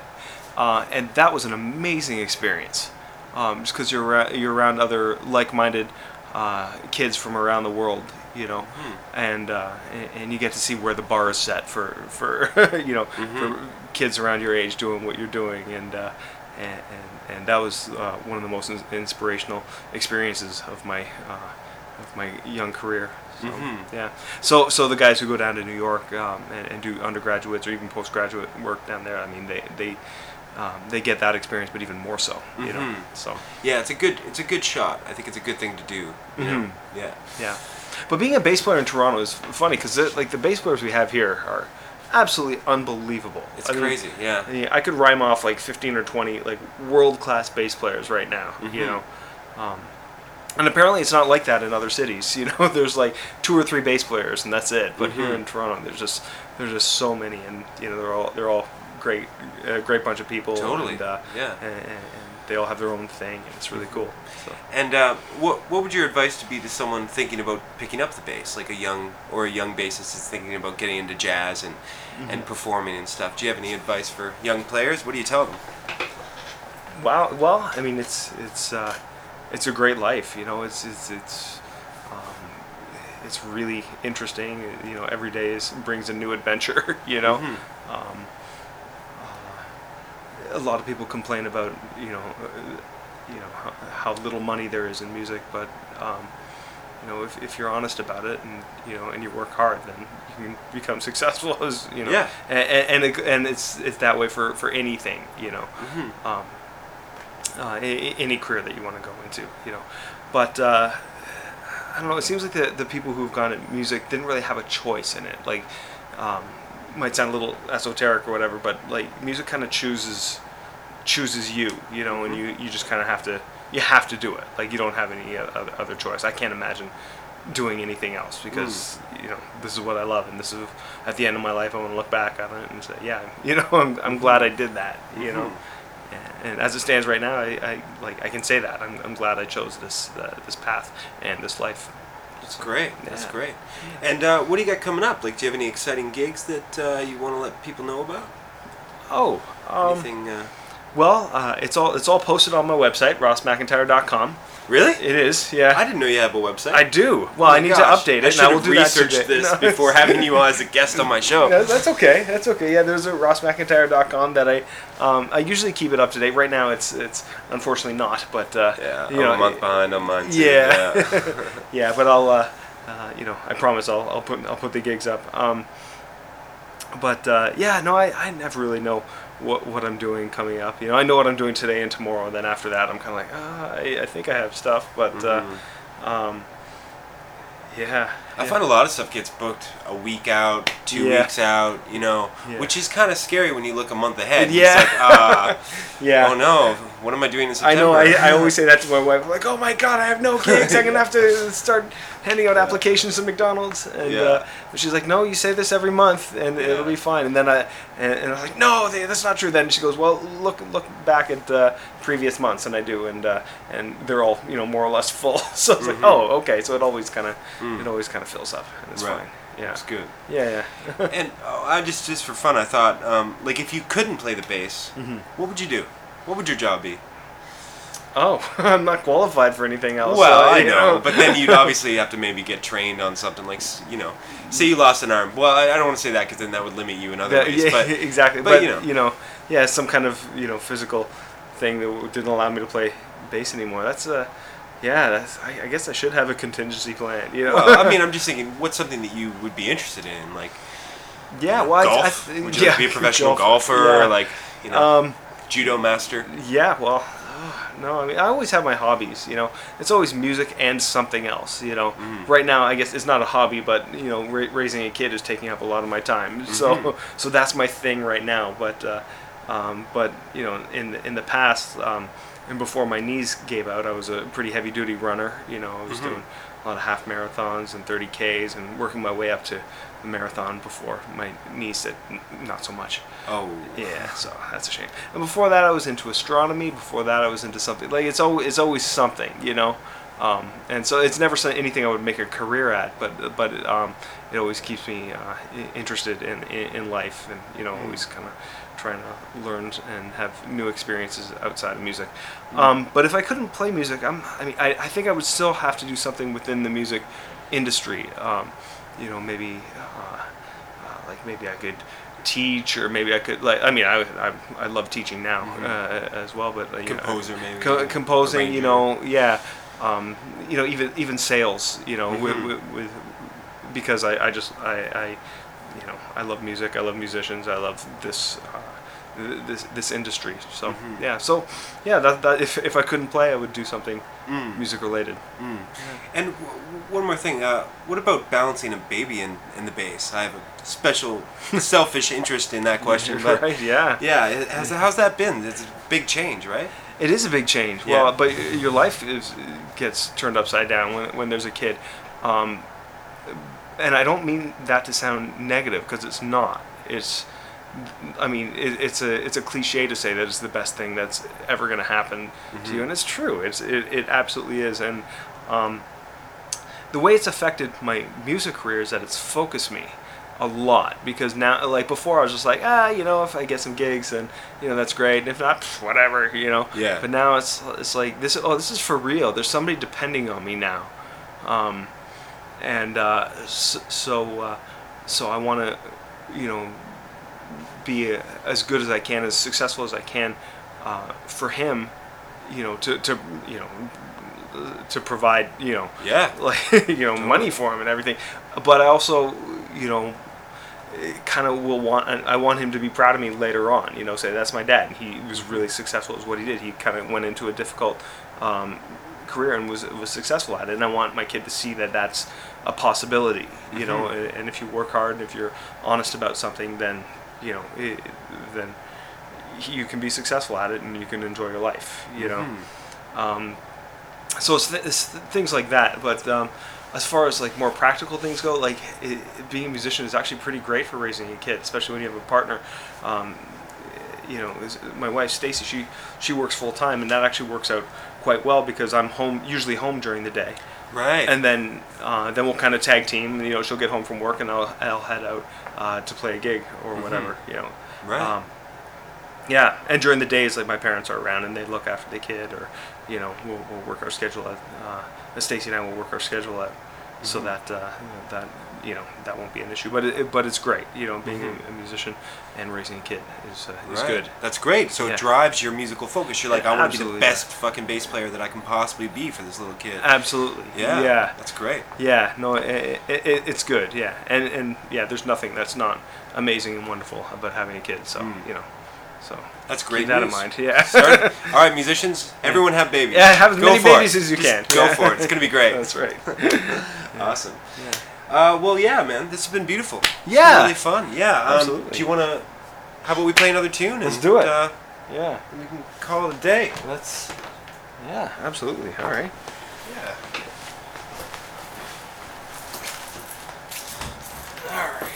uh, and that was an amazing experience. Um, just because you're ra- you're around other like-minded uh, kids from around the world, you know, Hmm. and, uh, and and you get to see where the bar is set for for you know Mm-hmm. for kids around your age doing what you're doing, and uh, and, and and that was uh, one of the most ins- inspirational experiences of my uh, of my young career. So, Mhm. Yeah. So so the guys who go down to New York um, and, and do undergraduates or even postgraduate work down there, I mean they they um, they get that experience, but even more so. You know. Mhm. So yeah, it's a good it's a good shot. I think it's a good thing to do. You know? Mhm. Yeah. yeah. But being a bass player in Toronto is funny because like the bass players we have here are absolutely unbelievable. It's I mean, crazy. Yeah. Yeah, I could rhyme off like 15 or 20 like world class bass players right now. You Mhm. know, um, and apparently it's not like that in other cities. You know, there's like two or three bass players and that's it. But here Mhm. in Toronto, there's just there's just so many, and you know they're all they're all great, a great bunch of people. Totally. And, uh, Yeah. And, and, they all have their own thing, and it's really cool. So. And uh, what what would your advice to be to someone thinking about picking up the bass, like a young or a young bassist is thinking about getting into jazz and Mm-hmm. and performing and stuff? Do you have any advice for young players? What do you tell them? Wow. Well, I mean, it's it's uh, it's a great life. You know, it's it's it's um, it's really interesting. You know, every day is brings a new adventure. You know, Mhm. um, a lot of people complain about you know uh, you know how, how little money there is in music, but um, you know if, if you're honest about it and you know and you work hard, then you can become successful as you know. Yeah. And and, it, and it's it's that way for for anything. You know Mm-hmm. um, uh, any career that you want to go into, you know. But uh, I don't know. It seems like the the people who've gone at music didn't really have a choice in it. Like, um, might sound a little esoteric or whatever, but like music kind of chooses chooses you, you know, and mm-hmm. you you just kind of have to you have to do it. Like you don't have any other, other choice. I can't imagine doing anything else because mm. you know this is what I love and this is at the end of my life I want to look back on it and say yeah you know I'm, I'm mm-hmm. glad I did that you know? Mm-hmm. And, and as it stands right now I, I like I can say that. I'm, I'm glad I chose this uh, this path and this life That's great. That's great. And uh, what do you got coming up? Like, do you have any exciting gigs that uh, you want to let people know about? oh um, Anything? Uh, well uh, it's all it's all posted on my website rossmcintyre.com really? it is yeah I didn't know you have a website. I do well Oh I need gosh. to update it I and should I will do that researched this No, before having you on as a guest on my show. No, that's okay. That's okay. Yeah, there's a rossmcintyre.com that I um, I usually keep it up to date. Right now, it's it's unfortunately not, but uh, Yeah, I'm know, a month behind on mine. Too. Yeah. yeah. yeah, but I'll uh, uh, you know I promise I'll I'll put I'll put the gigs up. Um, but uh, yeah, no, I, I never really know what what I'm doing coming up. You know, I know what I'm doing today and tomorrow, and then after that, I'm kind of like, ah, I, I think I have stuff, but Mhm. uh, um, yeah. I yeah. find a lot of stuff gets booked a week out, two Yeah. weeks out, you know, Yeah. which is kind of scary when you look a month ahead. Yeah. It's like, ah, yeah. oh no, what am I doing in I know. I, I always say that to my wife. like, oh my god, I have no gigs. I'm gonna have to start handing out applications to McDonald's. And Yeah. uh, she's like, no, you say this every month, and Yeah. it'll be fine. And then I and, and I'm like, no, they, that's not true. Then she goes, well, look look back at uh, previous months, and I do, and uh, and they're all you know more or less full. so it's Mhm. like, oh, okay. So it always kind of Mm. it always kind of fills up, and it's Right. fine. Yeah. It's good. Yeah. Yeah. And oh, I just, just for fun, I thought, um, like, if you couldn't play the bass, Mhm. what would you do? What would your job be? Oh, I'm not qualified for anything else. well, uh, I you know, but then you'd obviously have to maybe get trained on something like, you know, say you lost an arm. Well, I I don't want to say that because then that would limit you in other That- ways. yeah, But exactly. but, But, you you know. know, yeah, some kind of you know physical thing that didn't allow me to play bass anymore. That's a, yeah. That's I, I guess I should have a contingency plan. You know. well, I mean, I'm just thinking, what's something that you would be interested in, like yeah. Well, I- I, th- would you yeah, like to be a professional golf, golfer, yeah. or like, you know, Um. Judo master? Yeah. Well. No, I mean I always have my hobbies. You know, it's always music and something else. You know, Mm. right now I guess it's not a hobby, but you know, ra- raising a kid is taking up a lot of my time. So, Mhm. so that's my thing right now. But, uh, um, but you know, in the, in the past, um, and before my knees gave out, I was a pretty heavy duty runner. You know, I was Mhm. doing a lot of half marathons and 30 Ks and working my way up to the marathon before my knees said not so much. Oh. Yeah, so that's a shame. And before that, I was into astronomy. Before that, I was into something like it's always it's always something, you know. Um, and so it's never anything I would make a career at, but but um, it always keeps me uh, interested in, in in life, and you know, always kind of trying to learn and have new experiences outside of music. Um, but if I couldn't play music, I'm I mean I, I think I would still have to do something within the music industry. Um, you know, maybe like maybe I could teach or maybe I could like I mean I I, I love teaching now Mhm. uh, as well but uh, you know, Composer, maybe. co- composing you know yeah um, you know even even sales you know with, Mhm. with, with because I, I just I, I you know I love music I love musicians I love this uh, th- this this industry so Mhm. yeah so yeah that, that if, if I couldn't play I would do something Mm. music related Mm. And w- w- one more thing, uh, what about balancing a baby in, in the bass? I have a special selfish interest in that question, but right yeah yeah, it has, how's that been? It's a big change, right? It is a big change. Yeah. Well, but your life is, gets turned upside down when, when there's a kid. Um, and I don't mean that to sound negative because it's not. It's, I mean, it, it's a it's a cliche to say that it's the best thing that's ever going to happen to you, and it's true. It's it, it absolutely is. And um, the way it's affected my music career is that it's focused me a lot because now like before I was just like ah you know if I get some gigs then you know that's great and if not pff, whatever you know Yeah. but now it's it's like this oh this is for real there's somebody depending on me now um, and uh, so so, uh, so I want to you know be as good as I can as successful as I can uh, for him you know to, to you know to provide you know Yeah. like you know money for him and everything. But i also you know kind of will want i want him to be proud of me later on you know say that's my dad. He was really successful at what he did. He kind of went into a difficult um, career and was was successful at it. And i want my kid to see that that's a possibility you know Mhm. and, and if you work hard and if you're honest about something then you know it, then you can be successful at it and you can enjoy your life you know Mhm. um, so it's, th- it's th- things like that. But um, as far as like more practical things go, like it, being a musician is actually pretty great for raising a kid, especially when you have a partner. Um, you know, is, my wife Stacy, she she works full time, and that actually works out quite well because I'm home usually home during the day, Right. and then uh, then we'll kind of tag team. You know, she'll get home from work, and I'll I'll head out uh, to play a gig or Mhm. whatever. You know, right. um, yeah, and during the days, like my parents are around and they look after the kid, or you know, we'll, we'll work our schedule at. Uh, Stacy and I will work our schedule at, so Mhm. that uh, that you know that won't be an issue. But it, but it's great, you know, being Mhm. a, a musician and raising a kid is uh, is Right. good. That's great. So Yeah. it drives your musical focus. You're like, Yeah, I want to be the absolutely, yeah. best fucking bass player that I can possibly be for this little kid. Absolutely. yeah. Yeah. That's great. Yeah. No, it, it, it, it's good. Yeah. And and yeah, there's nothing that's not amazing and wonderful about having a kid. So Mm. you know, so That's great. keep that news. in mind. Yeah. Start, all right, musicians, everyone have babies. Yeah, have as Go many for it. babies as you Just can. Go for it. It's gonna be great. That's right. Awesome. Yeah. Uh, well, yeah, man, this has been beautiful. It's been Yeah. really fun. Yeah. Um, Absolutely. Do you want to? How about we play another tune? Let's do it. Uh, Yeah. we can call it a day. Let's. Yeah, absolutely. All right. Yeah. All right.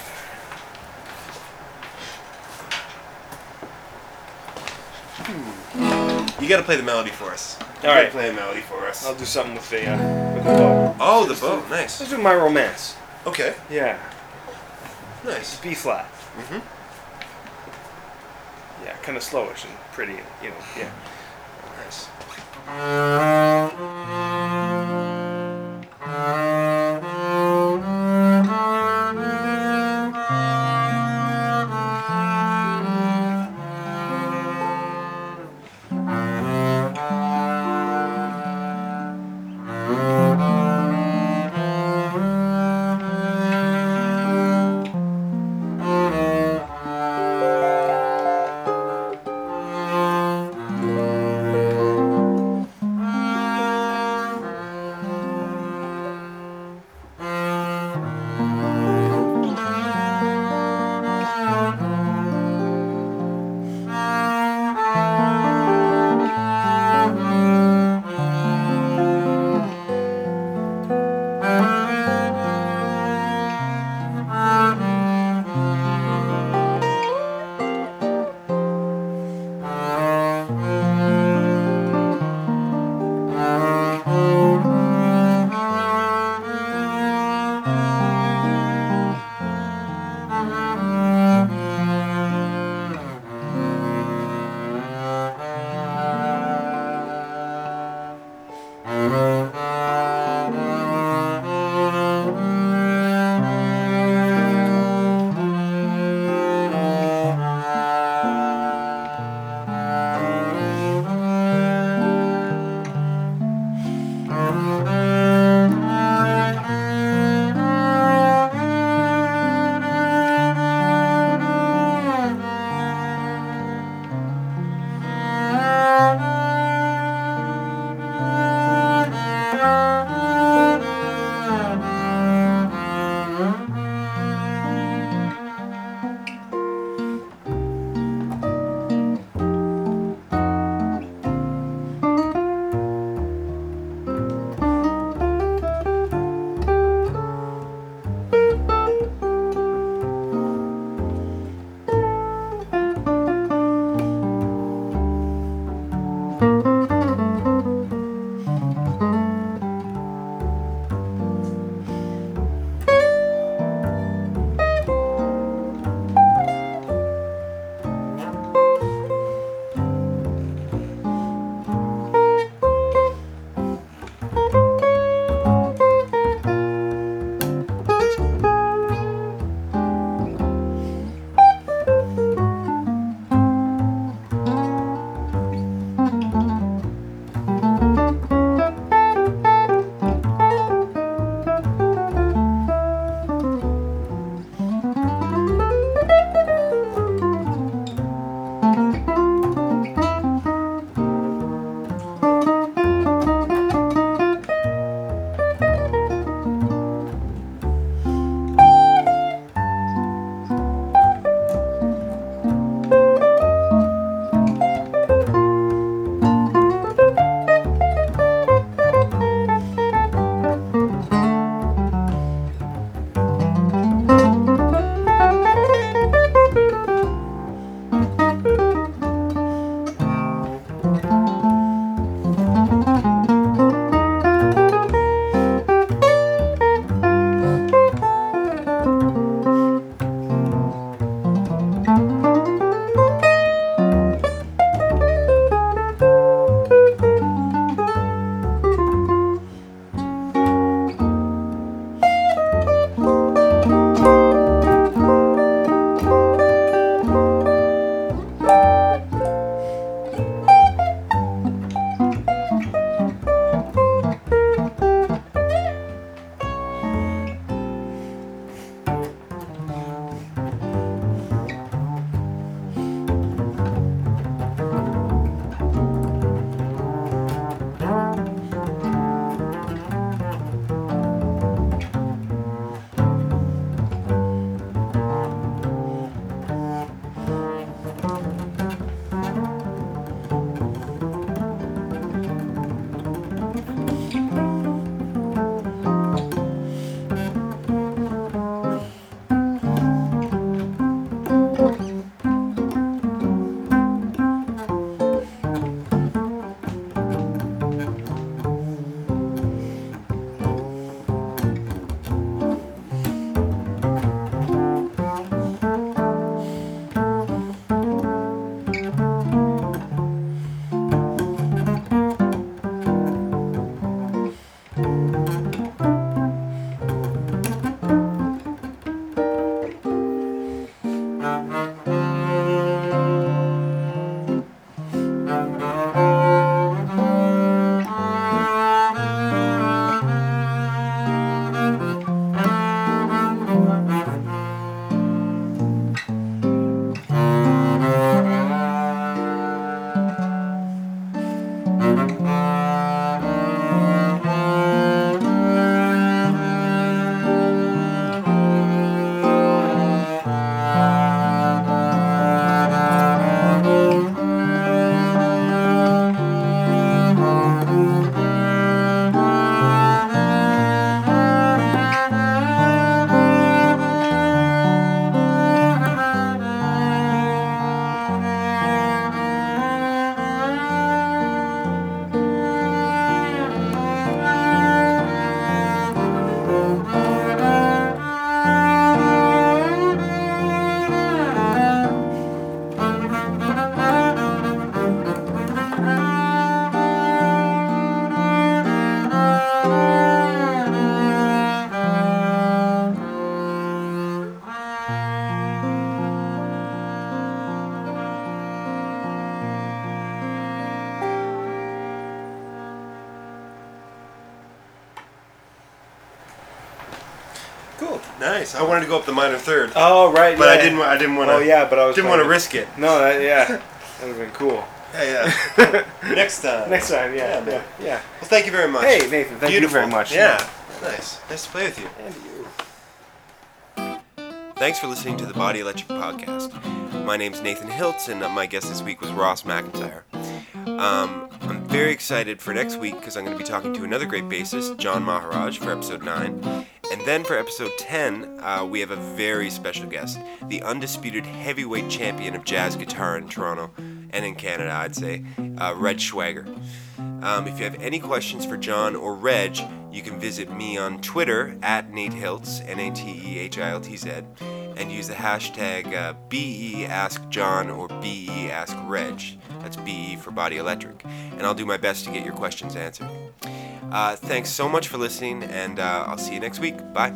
Hmm. You got to play the melody for us. You All. Play a melody for us. I'll do something with the uh, with the bow. Oh, the bow. Nice. Let's do my romance. Okay. Yeah. Nice. B flat. Mm-hmm. Yeah, kind of slowish and pretty. You know. Yeah. Nice. Cool. Nice. I wanted to go up the minor third, Oh right. but I didn't. I didn't want to. Oh yeah, but I was Didn't want to risk it. No, that, yeah, that would have been cool. Yeah, yeah. Next time. Next time, yeah, Yeah, yeah, yeah. Well, thank you very much. Hey Nathan, thank Beautiful. you very much. Yeah. Nice. Nice to play with you. And you. Thanks for listening to the Body Electric podcast. My name's Nathan Hiltz, and my guest this week was Ross MacIntyre. Um, I'm very excited for next week because I'm going to be talking to another great bassist, John Maharaj, for episode 9. And then for episode 10, uh, we have a very special guest, the undisputed heavyweight champion of jazz guitar in Toronto and in Canada, I'd say, uh, Reg Schwager. Um, if you have any questions for John or Reg, you can visit me on Twitter at Nate Hiltz, N A T E H I L T Z, and use the hashtag uh, BE Ask John or BE Ask Reg. That's BE for Body Electric. And I'll do my best to get your questions answered. Uh, thanks so much for listening, and uh, I'll see you next week. Bye.